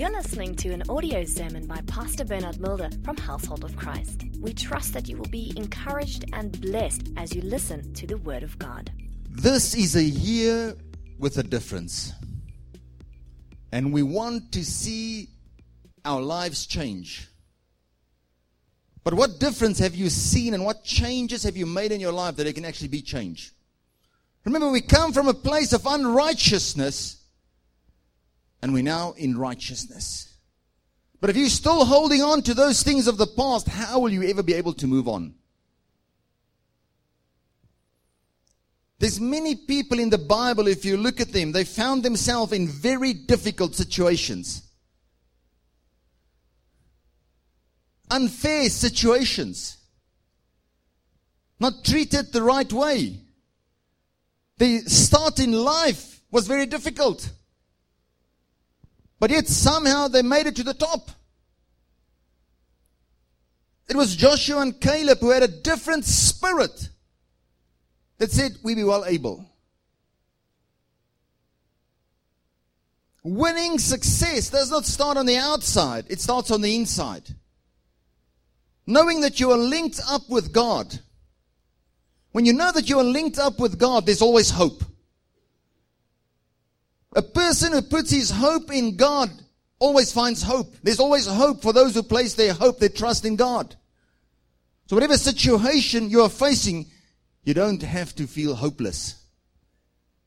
You're listening to an audio sermon by Pastor Bernard Mulder from Household of Christ. We trust that you will be encouraged and blessed as you listen to the Word of God. This is a year with a difference. And we want to see our lives change. But what difference have you seen and what changes have you made in your life that it can actually be changed? Remember, we come from a place of unrighteousness and we're now in righteousness. But if you're still holding on to those things of the past, how will you ever be able to move on? There's many people in the Bible, if you look at them, they found themselves in very difficult situations. Unfair situations. Not treated the right way. The start in life was very difficult. But yet somehow they made it to the top. It was Joshua and Caleb who had a different spirit that said, We be well able. Winning success does not start on the outside, it starts on the inside. Knowing that you are linked up with God. When you know that you are linked up with God, there's always hope. A person who puts his hope in God always finds hope. There's always hope for those who place their hope, their trust in God. So whatever situation you are facing, you don't have to feel hopeless.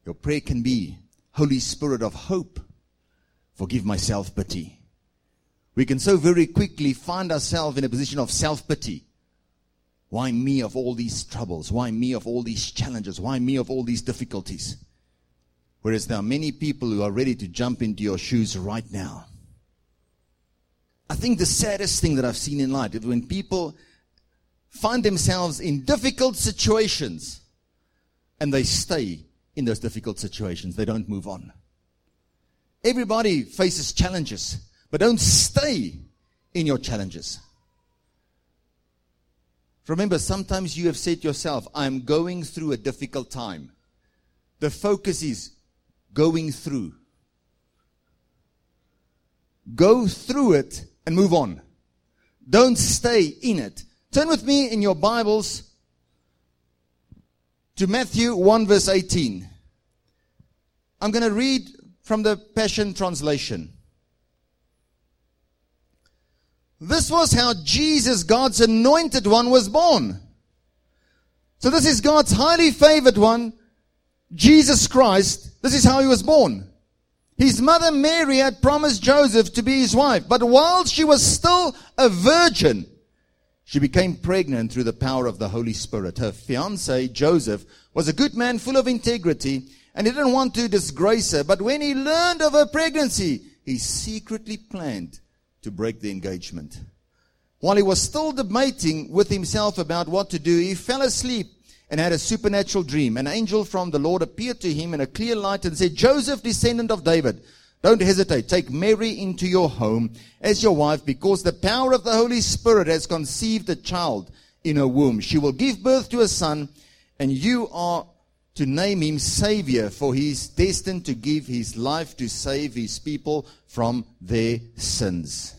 Your prayer can be, Holy Spirit of hope, forgive my self-pity. We can so very quickly find ourselves in a position of self-pity. Why me of all these troubles? Why me of all these challenges? Why me of all these difficulties? Whereas there are many people who are ready to jump into your shoes right now. I think the saddest thing that I've seen in life is when people find themselves in difficult situations and they stay in those difficult situations. They don't move on. Everybody faces challenges, but don't stay in your challenges. Remember, sometimes you have said yourself, I'm going through a difficult time. The focus is going through. Go through it and move on. Don't stay in it. Turn with me in your Bibles to Matthew 1 verse 18. I'm going to read from the Passion Translation. This was how Jesus, God's anointed one, was born. So this is God's highly favored one Jesus Christ, this is how he was born. His mother Mary had promised Joseph to be his wife, but while she was still a virgin, she became pregnant through the power of the Holy Spirit. Her fiance, Joseph, was a good man full of integrity, and he didn't want to disgrace her, but when he learned of her pregnancy, he secretly planned to break the engagement. While he was still debating with himself about what to do, he fell asleep and had a supernatural dream. An angel from the Lord appeared to him in a clear light and said, Joseph, descendant of David, don't hesitate. Take Mary into your home as your wife because the power of the Holy Spirit has conceived a child in her womb. She will give birth to a son and you are to name him Savior for he is destined to give his life to save his people from their sins.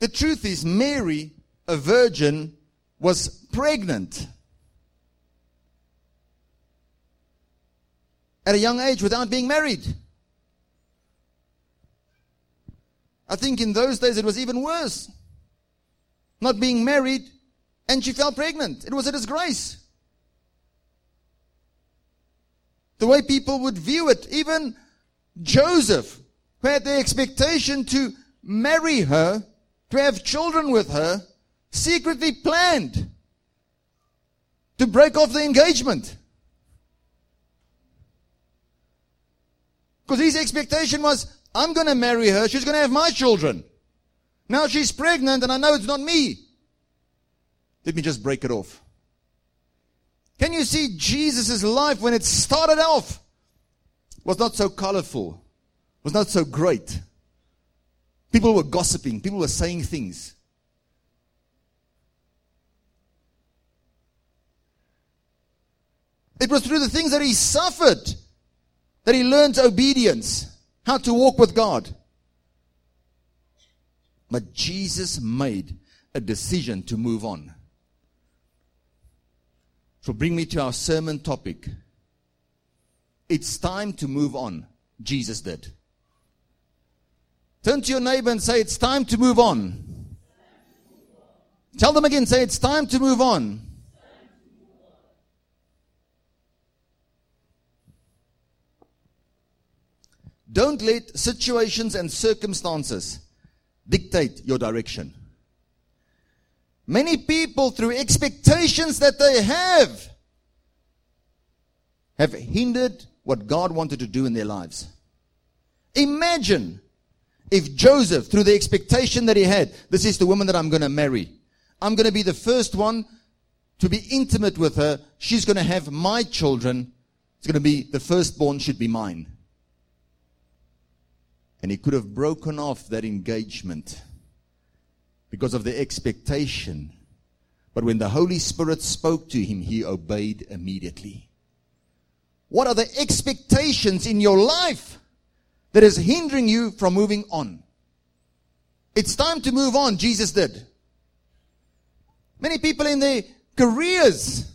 The truth is Mary, a virgin, was pregnant at a young age without being married. I think in those days it was even worse. Not being married and she fell pregnant. It was a disgrace. The way people would view it, even Joseph, who had the expectation to marry her, to have children with her, secretly planned to break off the engagement. Because his expectation was, I'm going to marry her, she's going to have my children. Now she's pregnant and I know it's not me. Let me just break it off. Can you see Jesus' life when it started off was not so colorful, was not so great. People were gossiping, people were saying things. It was through the things that he suffered that he learned obedience. how to walk with God. But Jesus made a decision to move on. So bring me to our sermon topic. It's time to move on. Jesus did. Turn to your neighbor and say, It's time to move on. Tell them again, say, It's time to move on. Don't let situations and circumstances dictate your direction. Many people, through expectations that they have, have hindered what God wanted to do in their lives. Imagine if Joseph, through the expectation that he had, this is the woman that I'm going to marry. I'm going to be the first one to be intimate with her. She's going to have my children. It's going to be the firstborn should be mine. And he could have broken off that engagement because of the expectation. But when the Holy Spirit spoke to him, he obeyed immediately. What are the expectations in your life that is hindering you from moving on? It's time to move on, Jesus did. Many people in their careers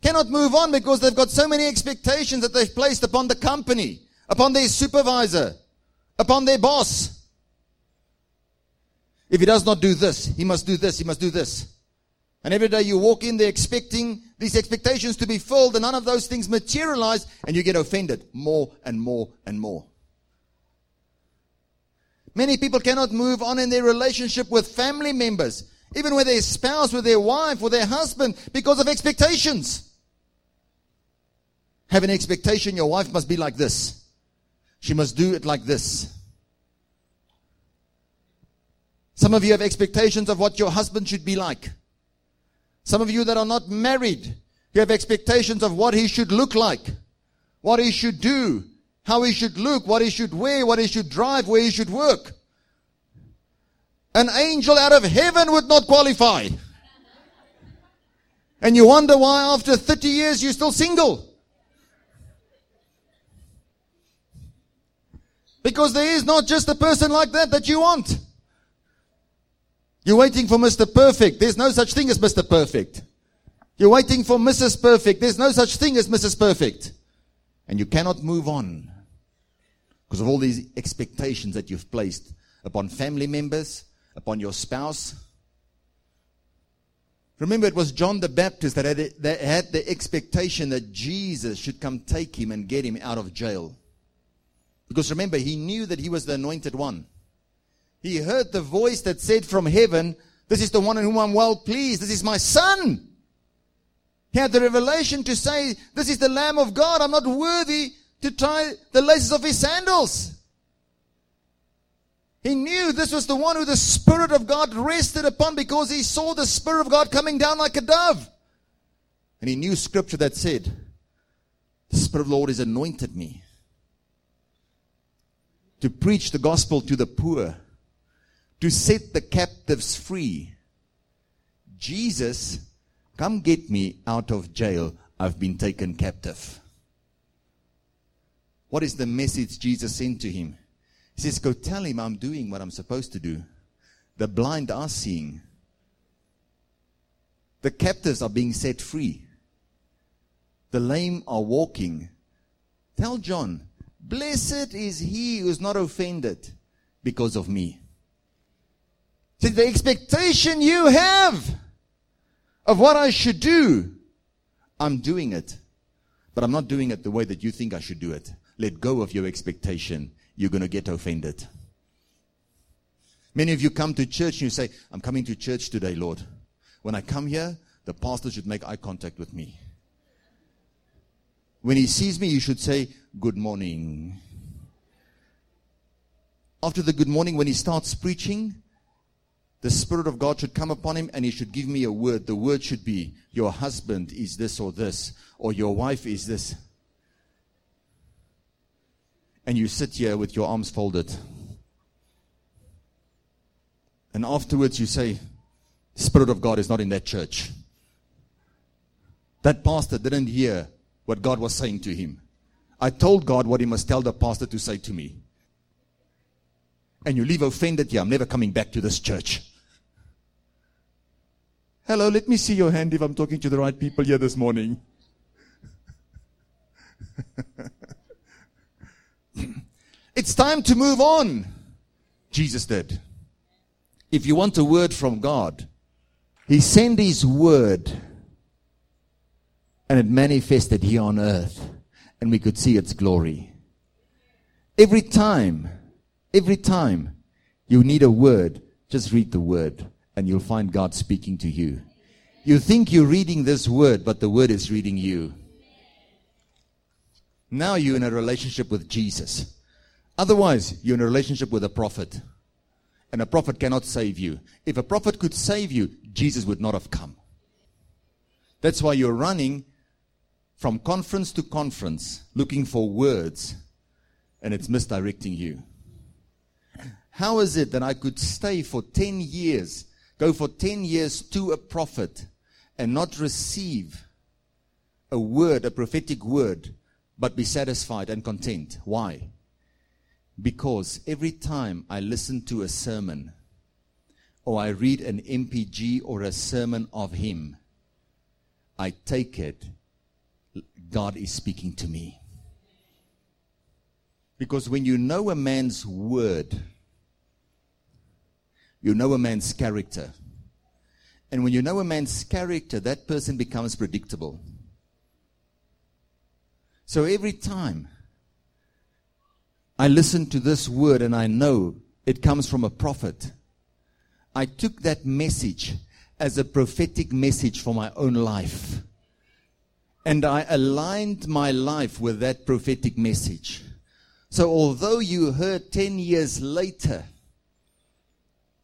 cannot move on because they've got so many expectations that they've placed upon the company, upon their supervisor, upon their boss. If he does not do this, he must do this, he must do this. And every day you walk in there expecting these expectations to be filled, and none of those things materialize, and you get offended more and more and more. Many people cannot move on in their relationship with family members, even with their spouse, with their wife, with their husband, because of expectations. Have an expectation your wife must be like this. She must do it like this. Some of you have expectations of what your husband should be like. Some of you that are not married, you have expectations of what he should look like, what he should do, how he should look, what he should wear, what he should drive, where he should work. An angel out of heaven would not qualify. And you wonder why after 30 years you're still single. Because there is not just a person like that that you want. You're waiting for Mr. Perfect. There's no such thing as Mr. Perfect. You're waiting for Mrs. Perfect. There's no such thing as Mrs. Perfect. And you cannot move on because of all these expectations that you've placed upon family members, upon your spouse. Remember, it was John the Baptist that had, that had the expectation that Jesus should come take him and get him out of jail. Because remember, he knew that he was the anointed one. He heard the voice that said from heaven, This is the one in whom I'm well pleased. This is my son. He had the revelation to say, This is the Lamb of God. I'm not worthy to tie the laces of his sandals. He knew this was the one who the Spirit of God rested upon because he saw the Spirit of God coming down like a dove. And he knew scripture that said, The Spirit of the Lord has anointed me to preach the gospel to the poor, to set the captives free. Jesus, come get me out of jail. I've been taken captive. What is the message Jesus sent to him? He says, Go tell him I'm doing what I'm supposed to do. The blind are seeing. The captives are being set free. The lame are walking. Tell John, Blessed is he who is not offended because of me. See, the expectation you have of what I should do, I'm doing it. But I'm not doing it the way that you think I should do it. Let go of your expectation. You're going to get offended. Many of you come to church and you say, I'm coming to church today, Lord. When I come here, the pastor should make eye contact with me. When he sees me, you should say, Good morning. After the good morning, when he starts preaching, the Spirit of God should come upon him and he should give me a word. The word should be, Your husband is this or this, or your wife is this. And you sit here with your arms folded. And afterwards you say, Spirit of God is not in that church. That pastor didn't hear what God was saying to him. I told God what he must tell the pastor to say to me. and you leave offended, yeah, I'm never coming back to this church. Hello, let me see your hand if I'm talking to the right people here this morning. it's time to move on. Jesus did. If you want a word from God, He sent His word and it manifested here on earth and we could see its glory. Every time, every time you need a word, just read the word and you'll find God speaking to you. You think you're reading this word, but the word is reading you. Now you're in a relationship with Jesus. Otherwise, you're in a relationship with a prophet. And a prophet cannot save you. If a prophet could save you, Jesus would not have come. That's why you're running from conference to conference looking for words and it's misdirecting you. How is it that I could stay for 10 years, go for 10 years to a prophet and not receive a word, a prophetic word, but be satisfied and content? Why? Because every time I listen to a sermon or I read an MPG or a sermon of him, I take it God is speaking to me. Because when you know a man's word, you know a man's character. And when you know a man's character, that person becomes predictable. So every time I listen to this word and I know it comes from a prophet, I took that message as a prophetic message for my own life. And I aligned my life with that prophetic message. So although you heard 10 years later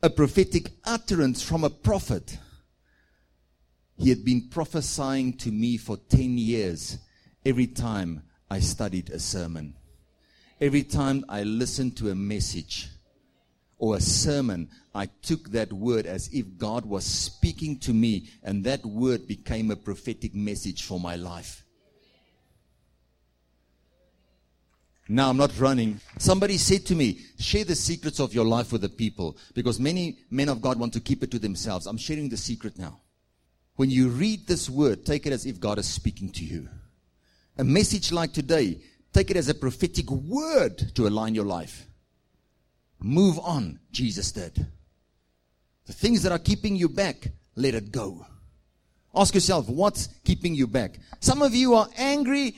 a prophetic utterance from a prophet, he had been prophesying to me for 10 years every time I studied a sermon. Every time I listened to a message or a sermon, I took that word as if God was speaking to me, and that word became a prophetic message for my life. Now I'm not running. Somebody said to me, share the secrets of your life with the people because many men of God want to keep it to themselves. I'm sharing the secret now. When you read this word, take it as if God is speaking to you. A message like today, take it as a prophetic word to align your life. Move on, Jesus did. The things that are keeping you back, let it go. Ask yourself, what's keeping you back? Some of you are angry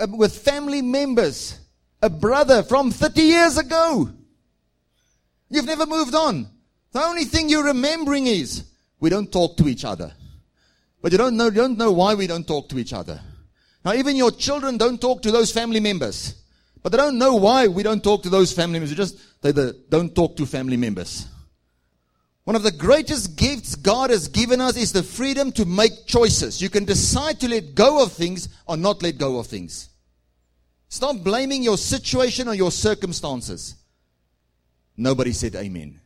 uh, with family members, a brother from 30 years ago. You've never moved on. The only thing you're remembering is we don't talk to each other. But you don't know, you don't know why we don't talk to each other. Now, even your children don't talk to those family members. But they don't know why we don't talk to those family members. We just, they, they don't talk to family members. One of the greatest gifts God has given us is the freedom to make choices. You can decide to let go of things or not let go of things. Stop blaming your situation or your circumstances. Nobody said amen.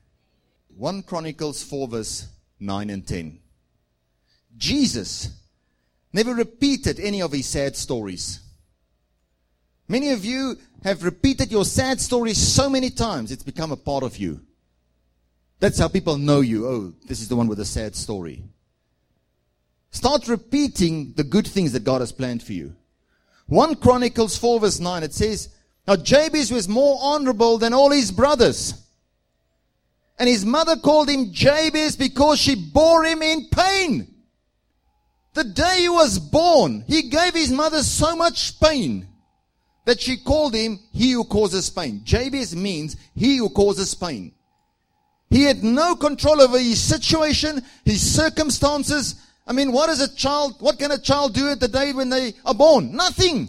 1 Chronicles 4 verse 9 and 10. Jesus never repeated any of his sad stories. Many of you have repeated your sad stories so many times, it's become a part of you. That's how people know you. Oh, this is the one with a sad story. Start repeating the good things that God has planned for you. 1 Chronicles 4 verse 9, it says, Now Jabez was more honorable than all his brothers. And his mother called him Jabez because she bore him in pain. The day he was born, he gave his mother so much pain that she called him he who causes pain. Jabez means he who causes pain. He had no control over his situation, his circumstances. I mean, what is a child, what can a child do at the day when they are born? Nothing.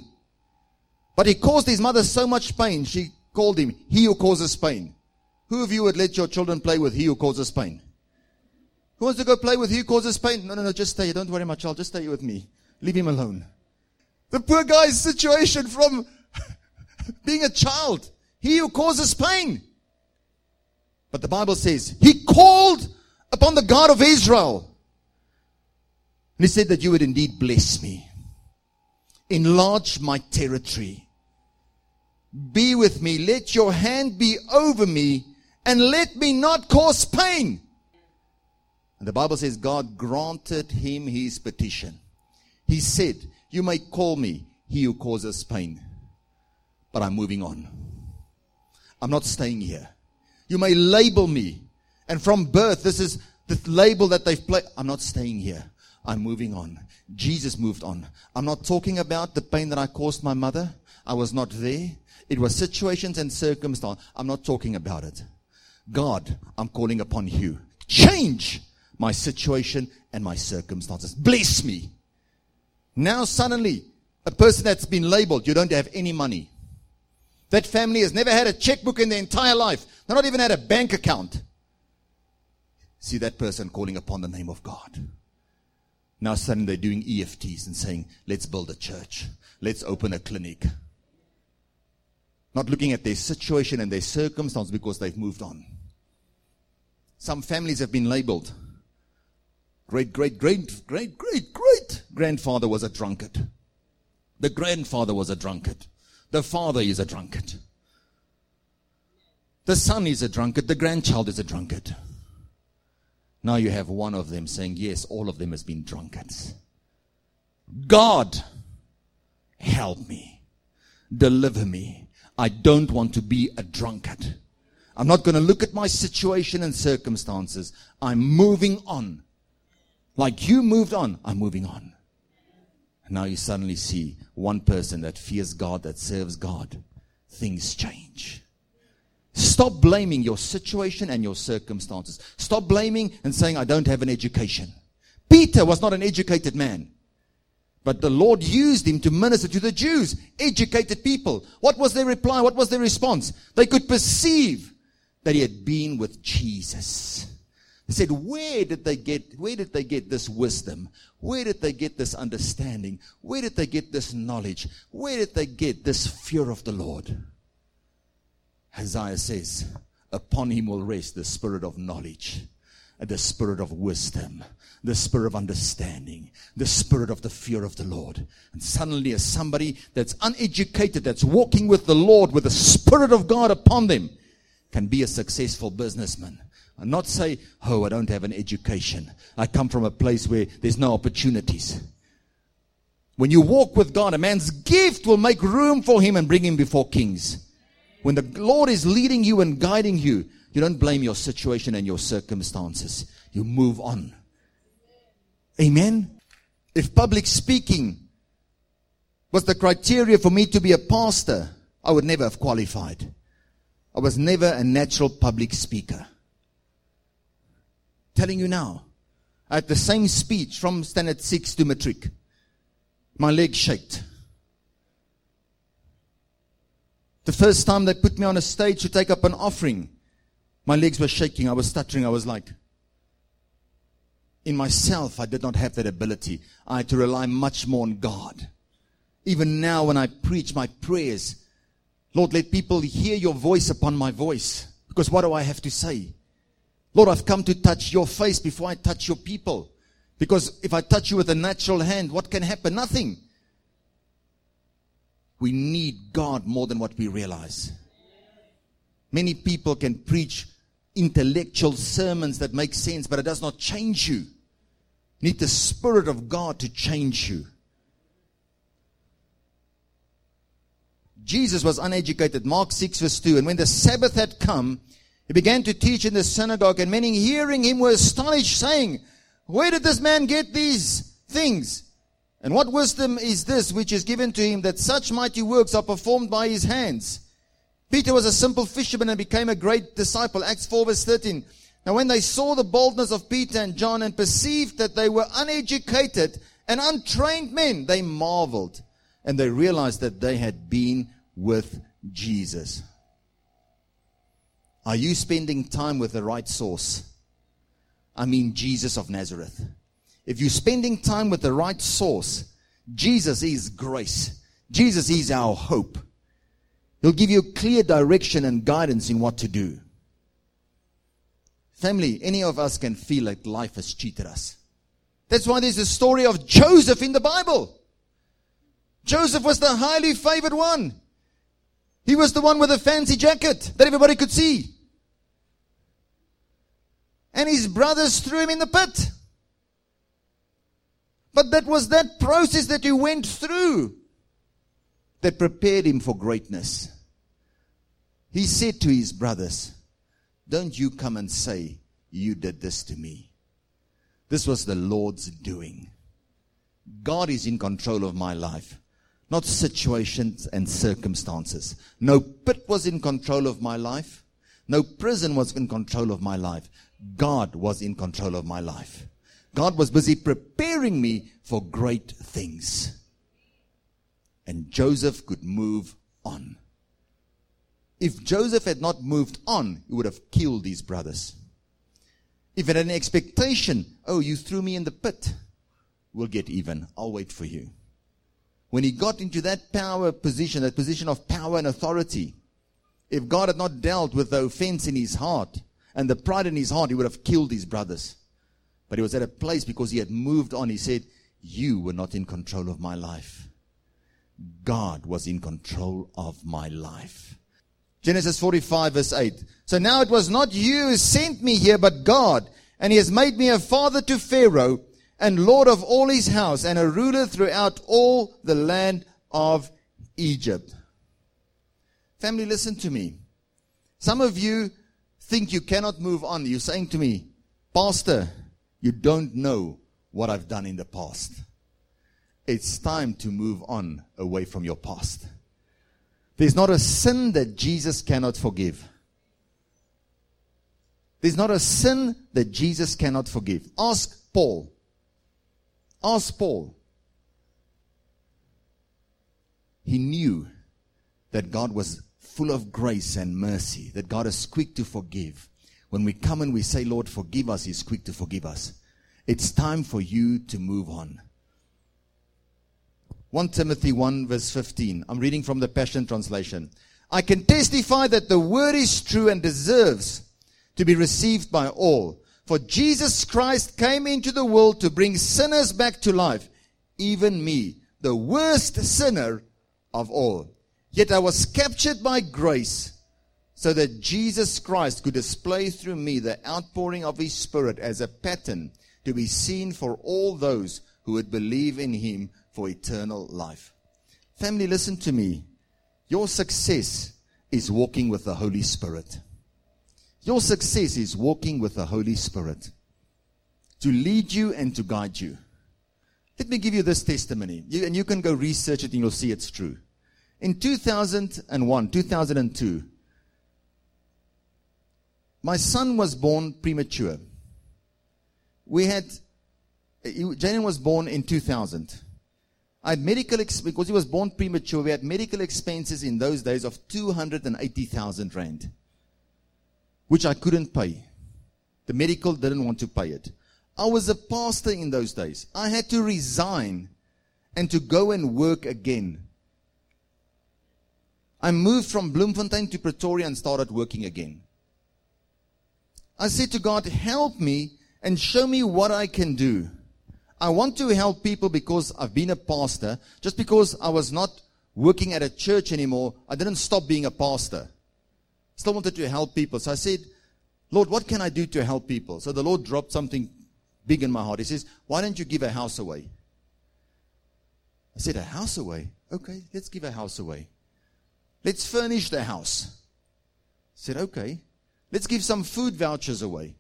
But he caused his mother so much pain, she called him, he who causes pain. Who of you would let your children play with he who causes pain? Who wants to go play with he who causes pain? No, no, no, just stay. Here. Don't worry, my child. Just stay with me. Leave him alone. The poor guy's situation from being a child. He who causes pain. But the Bible says, He called upon the God of Israel. And He said that you would indeed bless me, enlarge my territory, be with me, let your hand be over me, and let me not cause pain. And the Bible says God granted him his petition. He said, You may call me he who causes pain, but I'm moving on. I'm not staying here. You may label me. And from birth, this is the label that they've played. I'm not staying here. I'm moving on. Jesus moved on. I'm not talking about the pain that I caused my mother. I was not there. It was situations and circumstances. I'm not talking about it. God, I'm calling upon you. Change my situation and my circumstances. Bless me. Now suddenly, a person that's been labeled, you don't have any money. That family has never had a checkbook in their entire life. They're not even had a bank account. See that person calling upon the name of God. Now suddenly they're doing EFTs and saying, let's build a church. Let's open a clinic. Not looking at their situation and their circumstance because they've moved on. Some families have been labeled. Great, great, great, great, great, great grandfather was a drunkard. The grandfather was a drunkard. The father is a drunkard. The son is a drunkard. The grandchild is a drunkard. Now you have one of them saying, Yes, all of them has been drunkards. God, help me. Deliver me. I don't want to be a drunkard. I'm not going to look at my situation and circumstances. I'm moving on. Like you moved on, I'm moving on. And now you suddenly see one person that fears God, that serves God. Things change. Stop blaming your situation and your circumstances. Stop blaming and saying, I don't have an education. Peter was not an educated man. But the Lord used him to minister to the Jews, educated people. What was their reply? What was their response? They could perceive that he had been with Jesus. They said, where did they get, where did they get this wisdom? Where did they get this understanding? Where did they get this knowledge? Where did they get this fear of the Lord? Isaiah says, upon him will rest the spirit of knowledge, the spirit of wisdom, the spirit of understanding, the spirit of the fear of the Lord. And suddenly, as somebody that's uneducated, that's walking with the Lord with the spirit of God upon them, can be a successful businessman. And not say, oh, I don't have an education. I come from a place where there's no opportunities. When you walk with God, a man's gift will make room for him and bring him before kings. When the Lord is leading you and guiding you, you don't blame your situation and your circumstances. You move on. Amen. If public speaking was the criteria for me to be a pastor, I would never have qualified. I was never a natural public speaker. Telling you now, had the same speech from standard six to matric. My legs shaked. The first time they put me on a stage to take up an offering, my legs were shaking. I was stuttering. I was like, in myself, I did not have that ability. I had to rely much more on God. Even now, when I preach my prayers, Lord, let people hear your voice upon my voice. Because what do I have to say? Lord, I've come to touch your face before I touch your people. Because if I touch you with a natural hand, what can happen? Nothing. We need God more than what we realize. Many people can preach intellectual sermons that make sense, but it does not change you. you need the Spirit of God to change you. Jesus was uneducated. Mark 6 verse 2. And when the Sabbath had come, he began to teach in the synagogue, and many hearing him were astonished, saying, Where did this man get these things? And what wisdom is this which is given to him that such mighty works are performed by his hands? Peter was a simple fisherman and became a great disciple. Acts 4 verse 13. Now when they saw the boldness of Peter and John and perceived that they were uneducated and untrained men, they marveled and they realized that they had been with Jesus. Are you spending time with the right source? I mean, Jesus of Nazareth. If you're spending time with the right source, Jesus is grace. Jesus is our hope. He'll give you clear direction and guidance in what to do. Family, any of us can feel like life has cheated us. That's why there's a story of Joseph in the Bible. Joseph was the highly favored one. He was the one with the fancy jacket that everybody could see. and his brothers threw him in the pit. But that was that process that he went through that prepared him for greatness. He said to his brothers, Don't you come and say, You did this to me. This was the Lord's doing. God is in control of my life, not situations and circumstances. No pit was in control of my life. No prison was in control of my life. God was in control of my life. God was busy preparing me for great things. And Joseph could move on. If Joseph had not moved on, he would have killed his brothers. If he had an expectation, oh, you threw me in the pit, we'll get even. I'll wait for you. When he got into that power position, that position of power and authority, if God had not dealt with the offense in his heart and the pride in his heart, he would have killed his brothers. But he was at a place because he had moved on. He said, You were not in control of my life. God was in control of my life. Genesis 45 verse 8. So now it was not you who sent me here, but God. And he has made me a father to Pharaoh and lord of all his house and a ruler throughout all the land of Egypt. Family, listen to me. Some of you think you cannot move on. You're saying to me, Pastor, you don't know what I've done in the past. It's time to move on away from your past. There's not a sin that Jesus cannot forgive. There's not a sin that Jesus cannot forgive. Ask Paul. Ask Paul. He knew that God was full of grace and mercy, that God is quick to forgive. When we come and we say, Lord, forgive us, He's quick to forgive us. It's time for you to move on. 1 Timothy 1 verse 15. I'm reading from the Passion Translation. I can testify that the word is true and deserves to be received by all. For Jesus Christ came into the world to bring sinners back to life, even me, the worst sinner of all. Yet I was captured by grace so that Jesus Christ could display through me the outpouring of his Spirit as a pattern to be seen for all those who would believe in him for eternal life. Family, listen to me. Your success is walking with the Holy Spirit. Your success is walking with the Holy Spirit to lead you and to guide you. Let me give you this testimony, you, and you can go research it and you'll see it's true. In 2001, 2002, my son was born premature. We had, Jalen was born in 2000. I had medical, because he was born premature, we had medical expenses in those days of 280,000 rand which I couldn't pay. The medical didn't want to pay it. I was a pastor in those days. I had to resign and to go and work again. I moved from Bloemfontein to Pretoria and started working again. I said to God, help me and show me what I can do. I want to help people because I've been a pastor. Just because I was not working at a church anymore, I didn't stop being a pastor. Still wanted to help people. So I said, Lord, what can I do to help people? So the Lord dropped something big in my heart. He says, Why don't you give a house away? I said, A house away? Okay, let's give a house away. Let's furnish the house. I said, Okay, let's give some food vouchers away.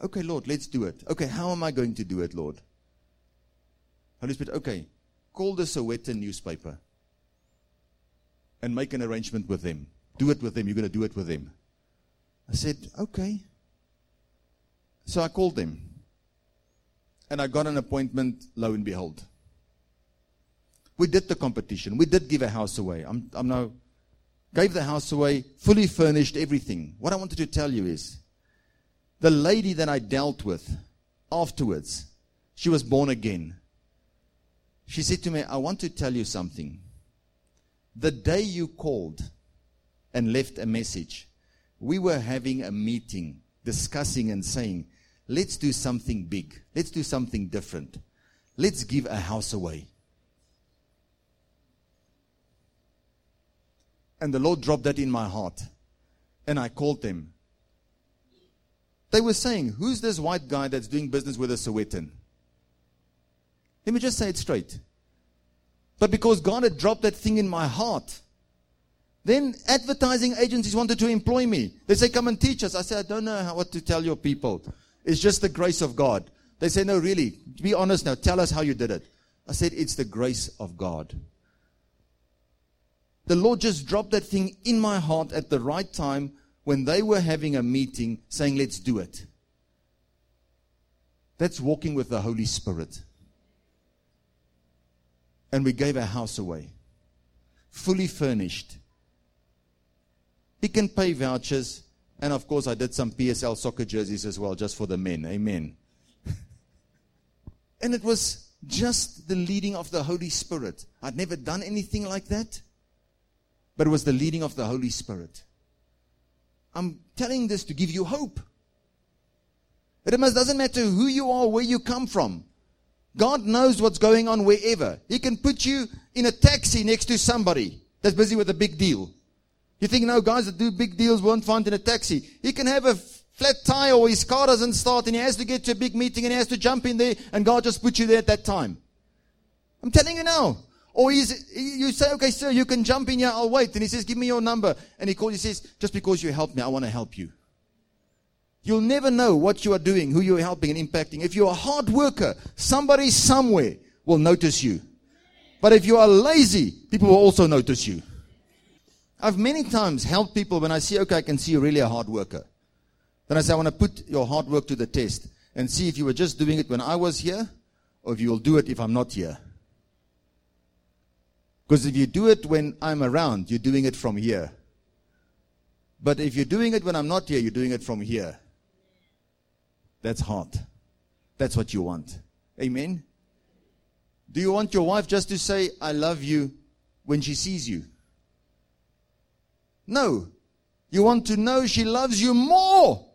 Okay, Lord, let's do it. Okay, how am I going to do it, Lord? Holy Spirit, okay, call the Sowetan newspaper and make an arrangement with them. Do it with them. You're going to do it with them. I said, okay. So I called them. And I got an appointment, lo and behold. We did the competition. We did give a house away. I'm, I'm now, gave the house away, fully furnished, everything. What I wanted to tell you is, the lady that I dealt with afterwards, she was born again. She said to me, I want to tell you something. The day you called, and left a message. We were having a meeting, discussing and saying, let's do something big. Let's do something different. Let's give a house away. And the Lord dropped that in my heart. And I called them. They were saying, Who's this white guy that's doing business with a Sowetan? Let me just say it straight. But because God had dropped that thing in my heart, then advertising agencies wanted to employ me. They say, Come and teach us. I said, I don't know how, what to tell your people. It's just the grace of God. They say, No, really, be honest now. Tell us how you did it. I said, It's the grace of God. The Lord just dropped that thing in my heart at the right time when they were having a meeting saying, Let's do it. That's walking with the Holy Spirit. And we gave our house away, fully furnished. Pick n Pay vouchers. And of course, I did some PSL soccer jerseys as well, just for the men. Amen. and it was just the leading of the Holy Spirit. I'd never done anything like that, but it was the leading of the Holy Spirit. I'm telling this to give you hope. It doesn't matter who you are, where you come from. God knows what's going on wherever. He can put you in a taxi next to somebody that's busy with a big deal. You think, no, guys that do big deals won't find in a taxi. He can have a flat tire or his car doesn't start and he has to get to a big meeting and he has to jump in there and God just put you there at that time. I'm telling you now. Or he's, you say, okay, sir, you can jump in here, I'll wait. And he says, give me your number. And he calls, he says, just because you helped me, I want to help you. You'll never know what you are doing, who you're helping and impacting. If you're a hard worker, somebody somewhere will notice you. But if you are lazy, people will also notice you. I've many times helped people when I see, okay, I can see you're really a hard worker. Then I say, I want to put your hard work to the test and see if you were just doing it when I was here or if you will do it if I'm not here. Because if you do it when I'm around, you're doing it from here. But if you're doing it when I'm not here, you're doing it from here. That's hard. That's what you want. Amen. Do you want your wife just to say, I love you when she sees you? No. You want to know she loves you more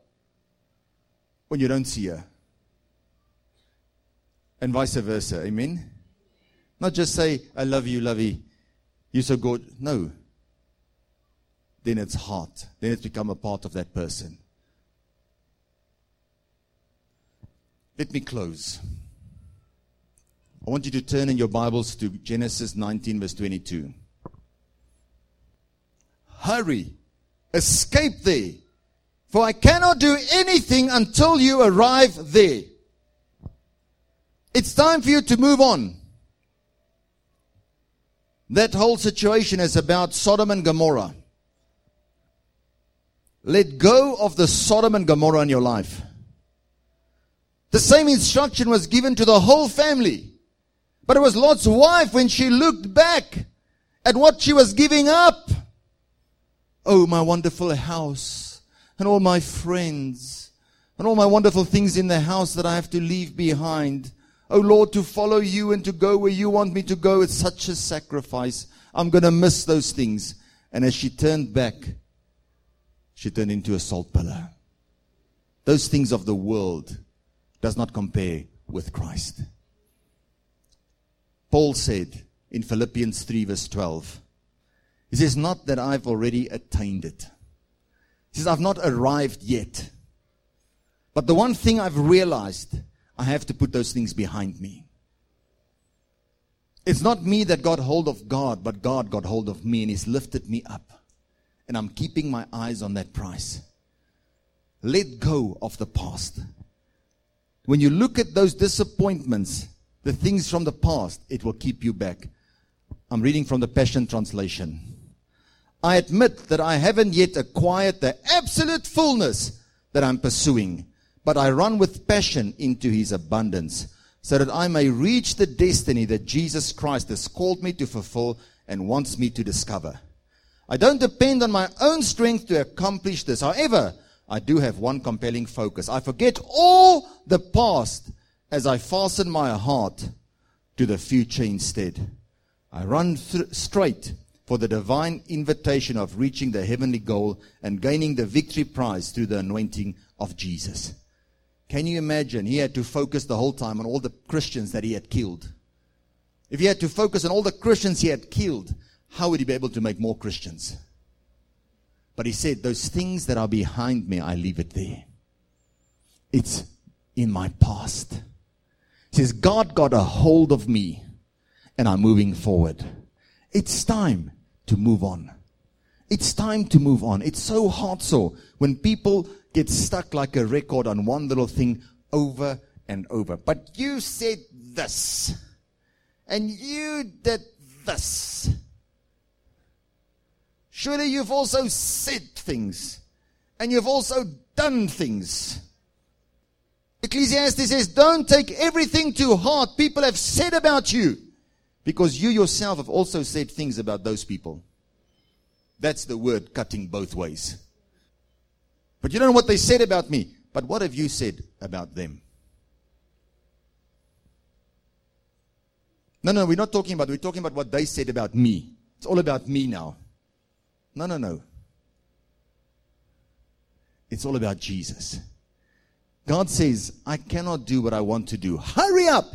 when you don't see her. And vice versa. Amen. Not just say, I love you, lovey. You're so good. No. Then it's heart. Then it's become a part of that person. Let me close. I want you to turn in your Bibles to Genesis 19, verse 22. Hurry, escape there, for I cannot do anything until you arrive there. It's time for you to move on. That whole situation is about Sodom and Gomorrah. Let go of the Sodom and Gomorrah in your life. The same instruction was given to the whole family. But it was Lot's wife when she looked back at what she was giving up. Oh, my wonderful house and all my friends and all my wonderful things in the house that I have to leave behind. Oh Lord, to follow you and to go where you want me to go is such a sacrifice. I'm going to miss those things. And as she turned back, she turned into a salt pillar. Those things of the world does not compare with Christ. Paul said in Philippians 3 verse 12, he says, not that I've already attained it. He says, I've not arrived yet. But the one thing I've realized I have to put those things behind me. It's not me that got hold of God, but God got hold of me and He's lifted me up. And I'm keeping my eyes on that price. Let go of the past. When you look at those disappointments, the things from the past, it will keep you back. I'm reading from the Passion Translation. I admit that I haven't yet acquired the absolute fullness that I'm pursuing but I run with passion into his abundance so that I may reach the destiny that Jesus Christ has called me to fulfill and wants me to discover. I don't depend on my own strength to accomplish this. However, I do have one compelling focus. I forget all the past as I fasten my heart to the future instead. I run th- straight for the divine invitation of reaching the heavenly goal and gaining the victory prize through the anointing of Jesus. Can you imagine? He had to focus the whole time on all the Christians that he had killed. If he had to focus on all the Christians he had killed, how would he be able to make more Christians? But he said, Those things that are behind me, I leave it there. It's in my past. He says, God got a hold of me and I'm moving forward. It's time to move on. It's time to move on. It's so hard so when people get stuck like a record on one little thing over and over. But you said this. And you did this. Surely you've also said things. And you've also done things. Ecclesiastes says, don't take everything to heart people have said about you. Because you yourself have also said things about those people. That's the word cutting both ways. But you don't know what they said about me. But what have you said about them? No, no, we're not talking about, we're talking about what they said about me. It's all about me now. No, no, no. It's all about Jesus. God says, I cannot do what I want to do. Hurry up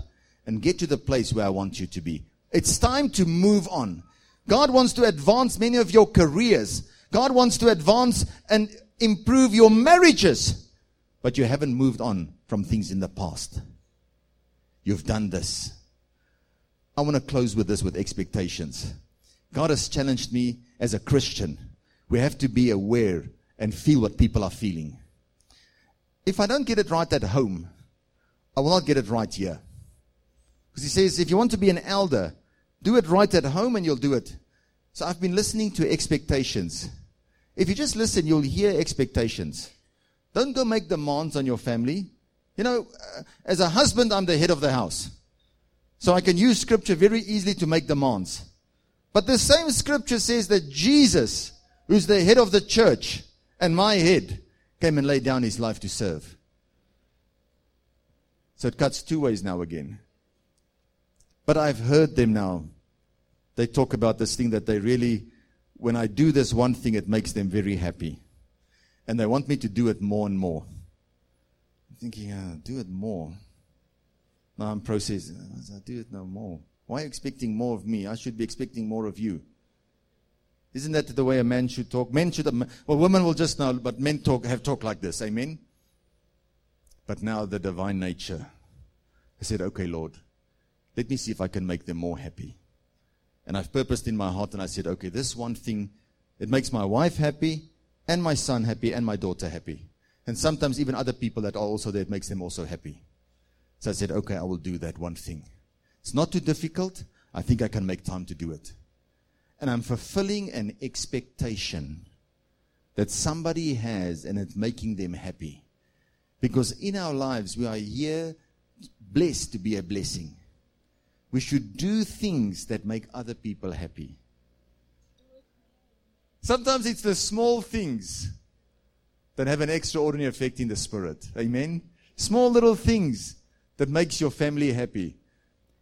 and get to the place where I want you to be. It's time to move on. God wants to advance many of your careers. God wants to advance and improve your marriages. But you haven't moved on from things in the past. You've done this. I want to close with this with expectations. God has challenged me as a Christian. We have to be aware and feel what people are feeling. If I don't get it right at home, I will not get it right here. Because he says, if you want to be an elder, do it right at home and you'll do it. So I've been listening to expectations. If you just listen, you'll hear expectations. Don't go make demands on your family. You know, uh, as a husband, I'm the head of the house. So I can use scripture very easily to make demands. But the same scripture says that Jesus, who's the head of the church and my head, came and laid down his life to serve. So it cuts two ways now again. But I've heard them now. They talk about this thing that they really, when I do this one thing, it makes them very happy. And they want me to do it more and more. I'm thinking, uh, do it more. Now I'm processing. I do it no more. Why are you expecting more of me? I should be expecting more of you. Isn't that the way a man should talk? Men should, well, women will just know, but men talk, have talk like this. Amen? But now the divine nature. I said, okay, Lord, let me see if I can make them more happy. And I've purposed in my heart and I said, okay, this one thing, it makes my wife happy and my son happy and my daughter happy. And sometimes even other people that are also there, it makes them also happy. So I said, okay, I will do that one thing. It's not too difficult. I think I can make time to do it. And I'm fulfilling an expectation that somebody has and it's making them happy. Because in our lives, we are here blessed to be a blessing. We should do things that make other people happy. Sometimes it's the small things that have an extraordinary effect in the spirit. Amen. Small little things that makes your family happy.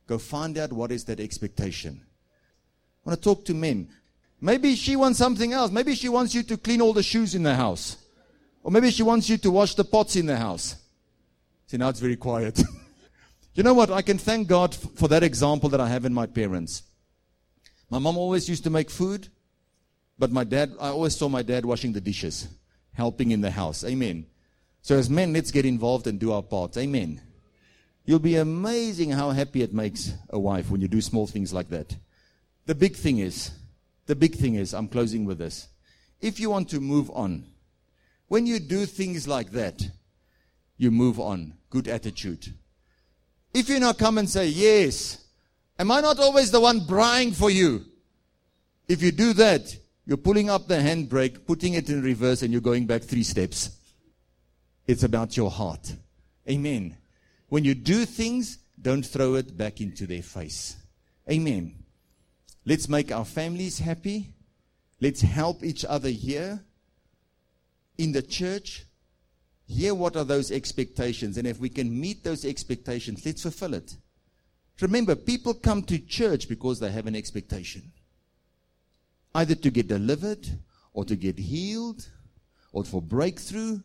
Go find out what is that expectation. I want to talk to men. Maybe she wants something else. Maybe she wants you to clean all the shoes in the house. Or maybe she wants you to wash the pots in the house. See, now it's very quiet. You know what? I can thank God for that example that I have in my parents. My mom always used to make food, but my dad, I always saw my dad washing the dishes, helping in the house. Amen. So as men, let's get involved and do our part. Amen. You'll be amazing how happy it makes a wife when you do small things like that. The big thing is, the big thing is, I'm closing with this. If you want to move on, when you do things like that, you move on. Good attitude. If you now come and say, Yes, am I not always the one buying for you? If you do that, you're pulling up the handbrake, putting it in reverse, and you're going back three steps. It's about your heart. Amen. When you do things, don't throw it back into their face. Amen. Let's make our families happy. Let's help each other here in the church hear what are those expectations, and if we can meet those expectations, let's fulfill it. Remember, people come to church because they have an expectation either to get delivered, or to get healed, or for breakthrough.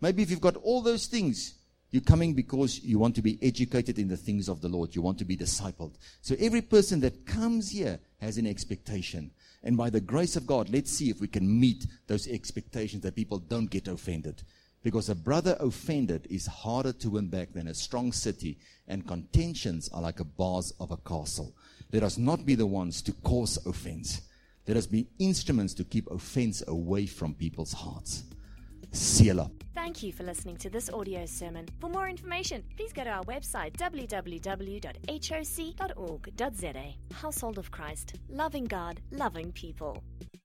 Maybe if you've got all those things, you're coming because you want to be educated in the things of the Lord. You want to be discipled. So every person that comes here has an expectation. And by the grace of God, let's see if we can meet those expectations that people don't get offended Because a brother offended is harder to win back than a strong city, and contentions are like the bars of a castle. Let us not be the ones to cause offense. Let us be instruments to keep offense away from people's hearts. Seal up. Thank you for listening to this audio sermon. For more information, please go to our website www.hoc.org.za. Household of Christ, loving God, loving people.